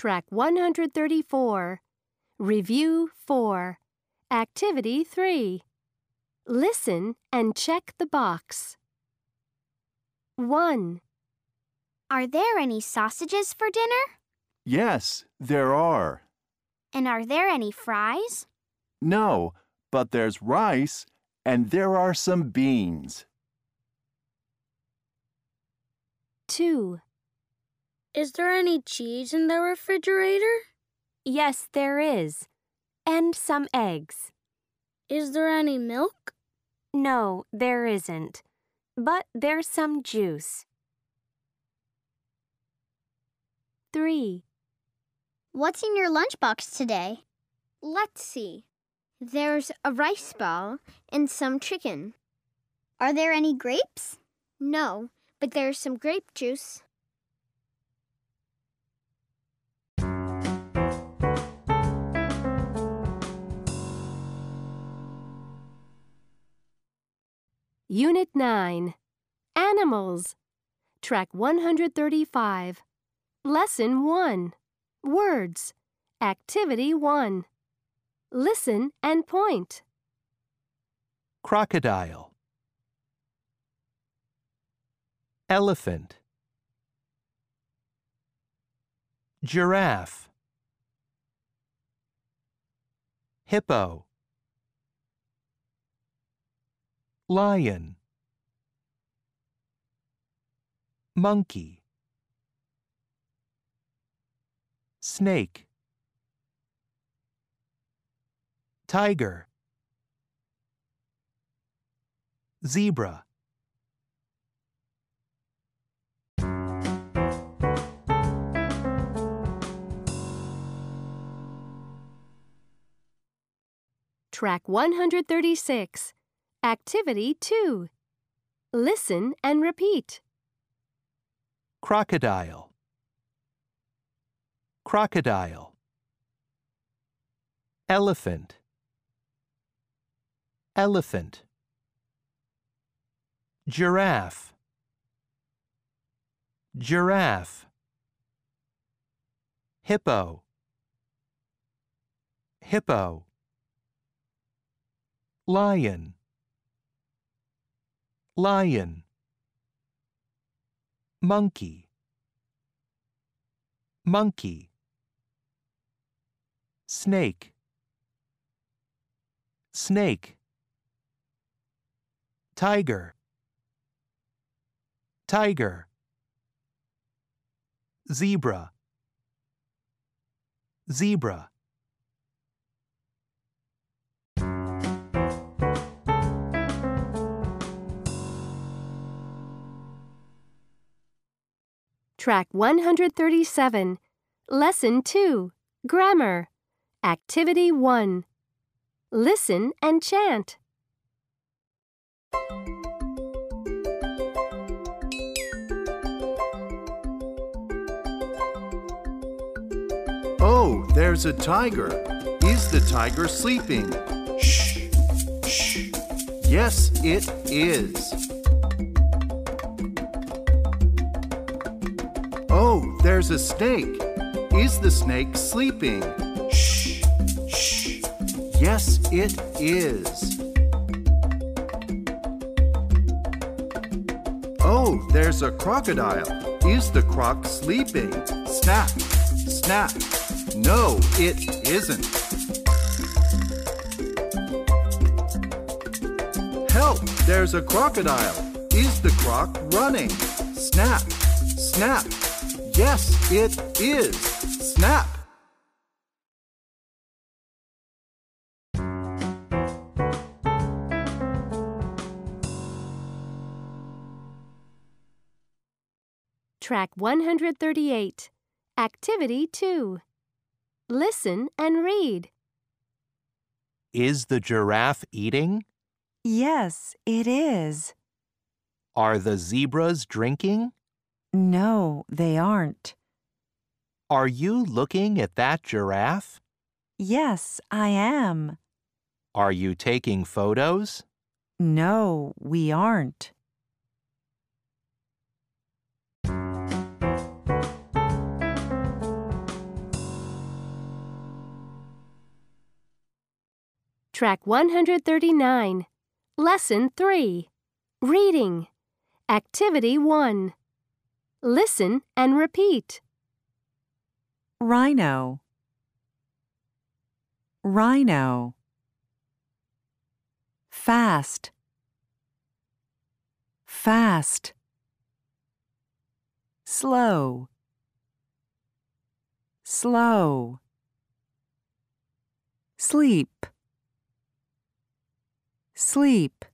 Track 134. Review 4. Activity 3. Listen and check the box. 1, Are there any sausages for dinner? Yes, there are. And are there any fries? No, but there's rice and there are some beans. 2. Is there any cheese in the refrigerator? Yes, there is. And some eggs. Is there any milk? No, there isn't. But there's some juice. 3. What's in your lunchbox today? Let's see. There's a rice ball and some chicken. Are there any grapes? No, but there's some grape juice. Unit 9. Animals. Track 135. Lesson 1. Words. Activity 1. Listen and point. crocodile elephant giraffe hippo lion. Monkey. Snake. Tiger. Zebra. Track 136. Activity 2. Listen and repeat. crocodile. Crocodile. Elephant. Elephant. Giraffe. Giraffe. Hippo. Hippo. Lion lion. Monkey. Monkey. Snake. Snake. Tiger. Tiger. Zebra. Zebra Track 137. Lesson 2. Grammar. Activity 1. Listen and chant. Oh, there's a tiger. Is the tiger sleeping? Shh, shh. Yes, it is. There's a snake. Is the snake sleeping? Shh, shh. Yes, it is. Oh, there's a crocodile. Is the croc sleeping? Snap, snap. No, it isn't. Help! There's a crocodile. Is the croc running? Snap, snap. Yes, it is. Snap. Track 138. Activity 2. Listen and read. Is the giraffe eating? Yes, it is. Are the zebras drinking? No, they aren't. Are you looking at that giraffe? Yes, I am. Are you taking photos? No, we aren't. Track 139, Lesson 3 Reading, Activity 1. Listen and repeat. Rhino. Rhino. Fast. Fast. Slow. Slow. Sleep. Sleep.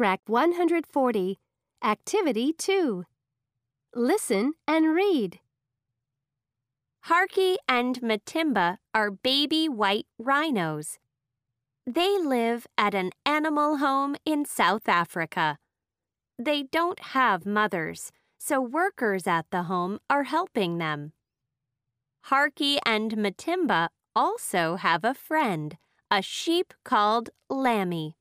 Track 140. Activity 2. Listen and read. Harky and Matimba are baby white rhinos. They live at an animal home in South Africa. They don't have mothers, so workers at the home are helping them. Harky and Matimba also have a friend, a sheep called Lammy.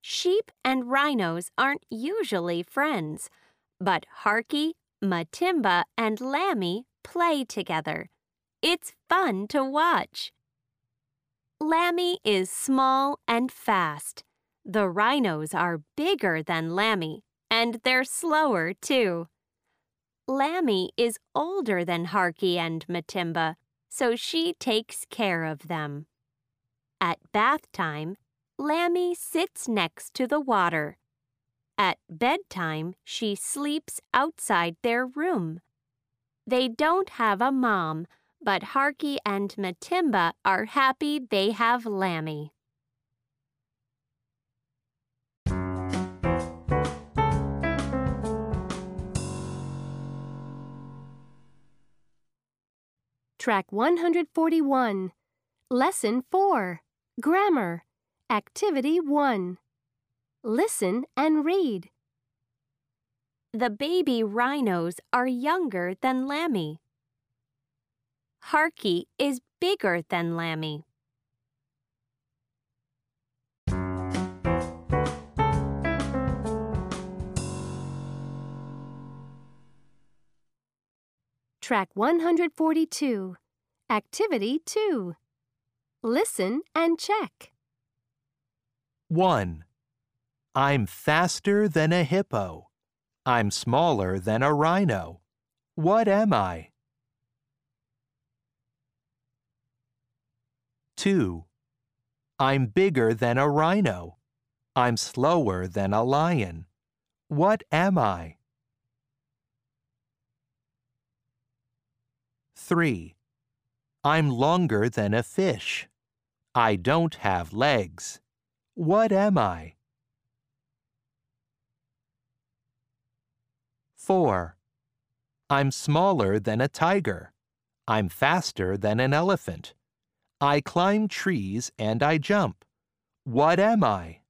Sheep and rhinos aren't usually friends, but Harky, Matimba, and Lammy play together. It's fun to watch. Lammy is small and fast. The rhinos are bigger than Lammy, and they're slower too. Lammy is older than Harky and Matimba, so she takes care of them. At bath time, Lammy sits next to the water. At bedtime, she sleeps outside their room. They don't have a mom, but Harky and Matimba are happy they have Lammy. Track 141. Lesson 4. Grammar. Activity 1. Listen and read. The baby rhinos are younger than Lammy. Harky is bigger than Lammy. Track 142. Activity 2. Listen and check. 1. I'm faster than a hippo. I'm smaller than a rhino. What am I? 2. I'm bigger than a rhino. I'm slower than a lion. What am I? 3. I'm longer than a fish. I don't have legs. What am I? 4. I'm smaller than a tiger. I'm faster than an elephant. I climb trees and I jump. What am I?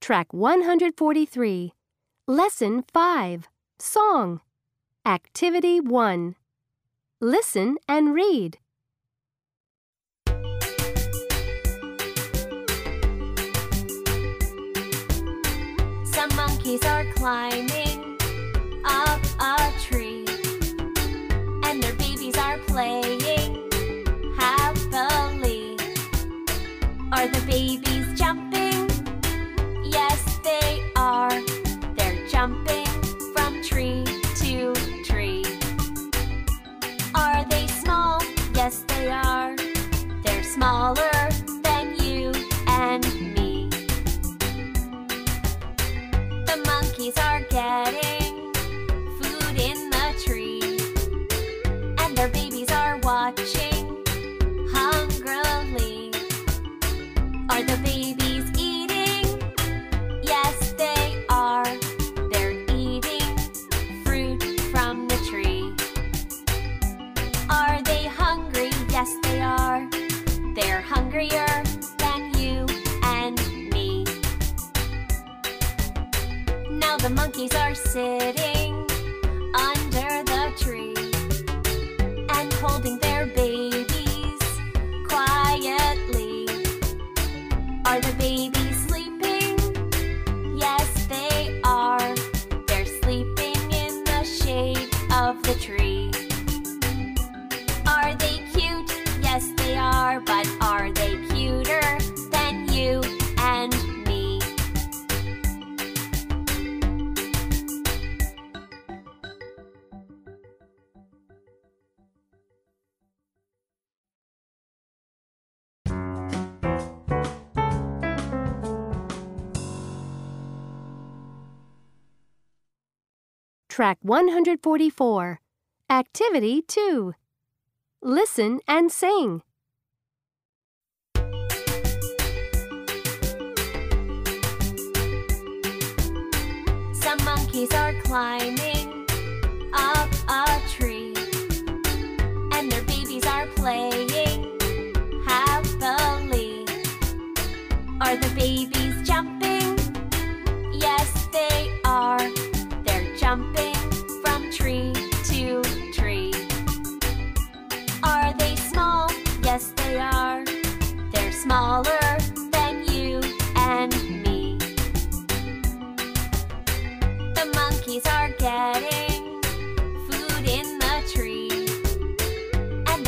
Track 143. Lesson 5. Song. Activity 1. Listen and read. Some monkeys are climbing up a tree, and their babies are playing happily. Are the babies Track 144, Activity 2. Listen and sing. Some monkeys are climbing up a tree, and their babies are playing.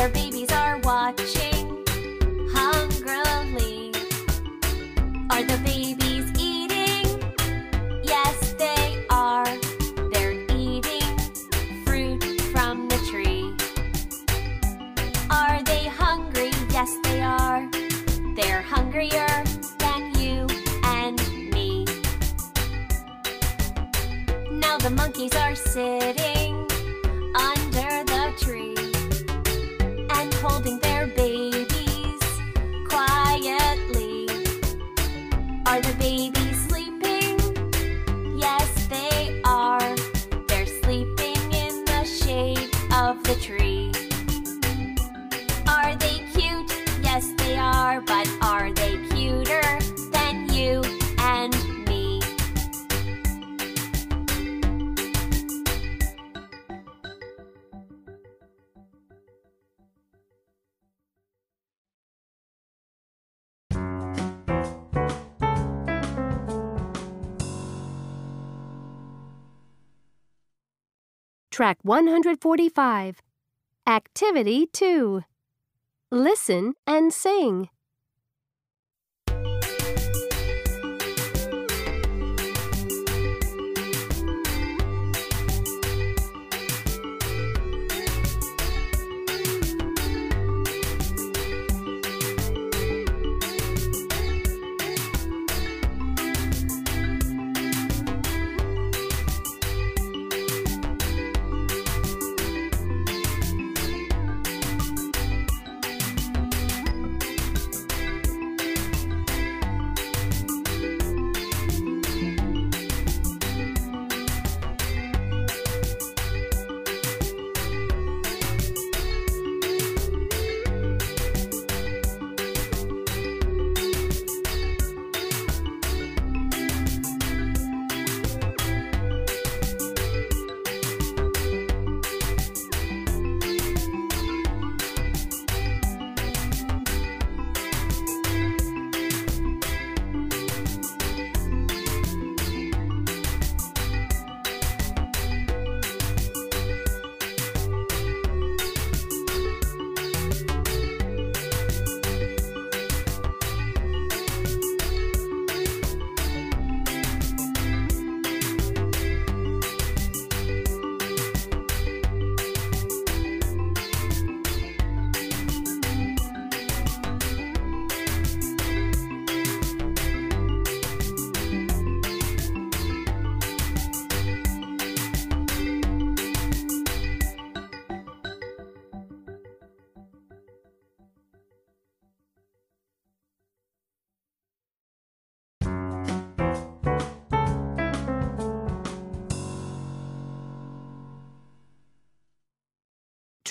their babies are watching. Track 145. Activity 2. Listen and sing.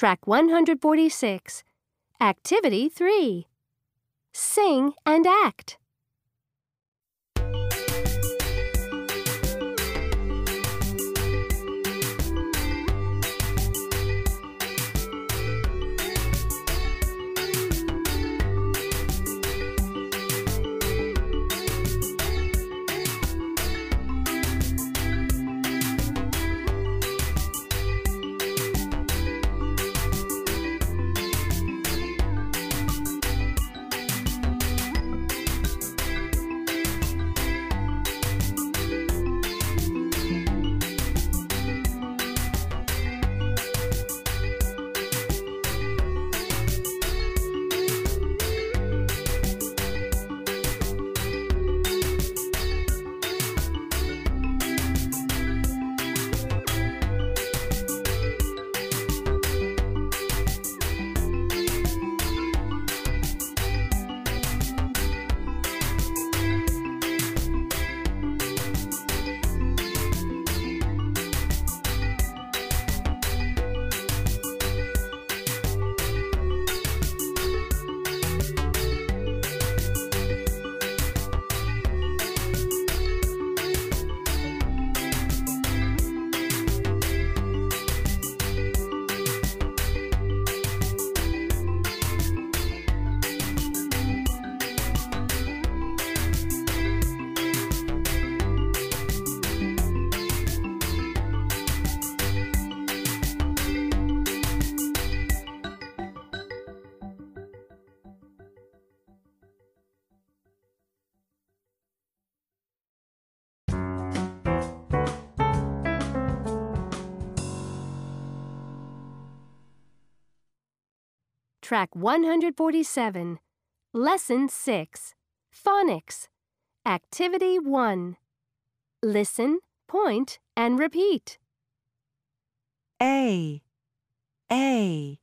Track 146, Activity 3. Sing and act. Track 147, Lesson 6, Phonics, Activity 1. Listen, point, and repeat. A. A.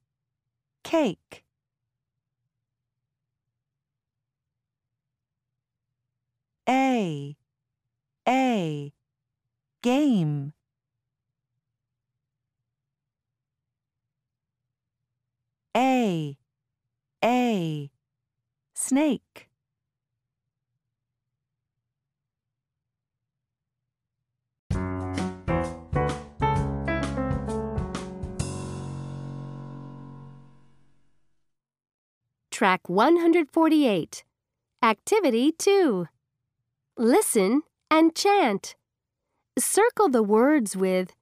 Cake. A. A. Game. A. A. Snake. Track 148, Activity 2. Listen and chant. Circle the words with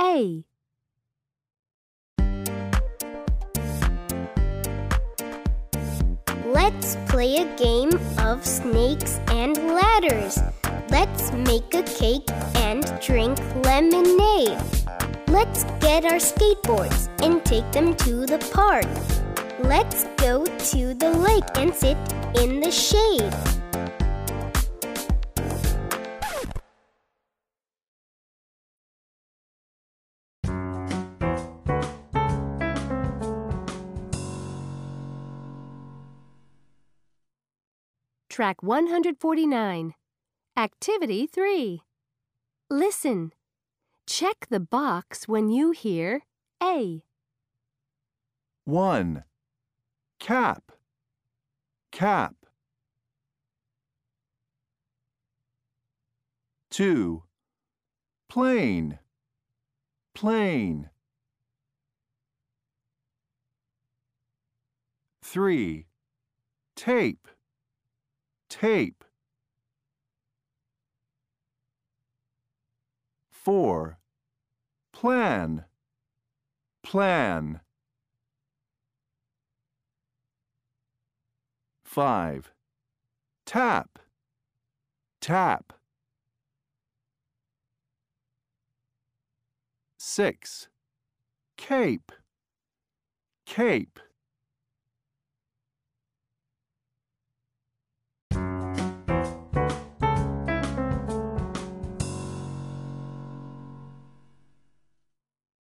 A. Let's play a game of snakes and ladders. Let's make a cake and drink lemonade. Let's get our skateboards and take them to the park. Let's go to the lake and sit in the shade. Track 149, Activity 3. Listen. Check the box when you hear A. 1. Cap. Cap. 2. Plane. Plane. 3. Tape. Tape. 4. Plan. Plan. 5. Tap. Tap. 6. Cape. Cape.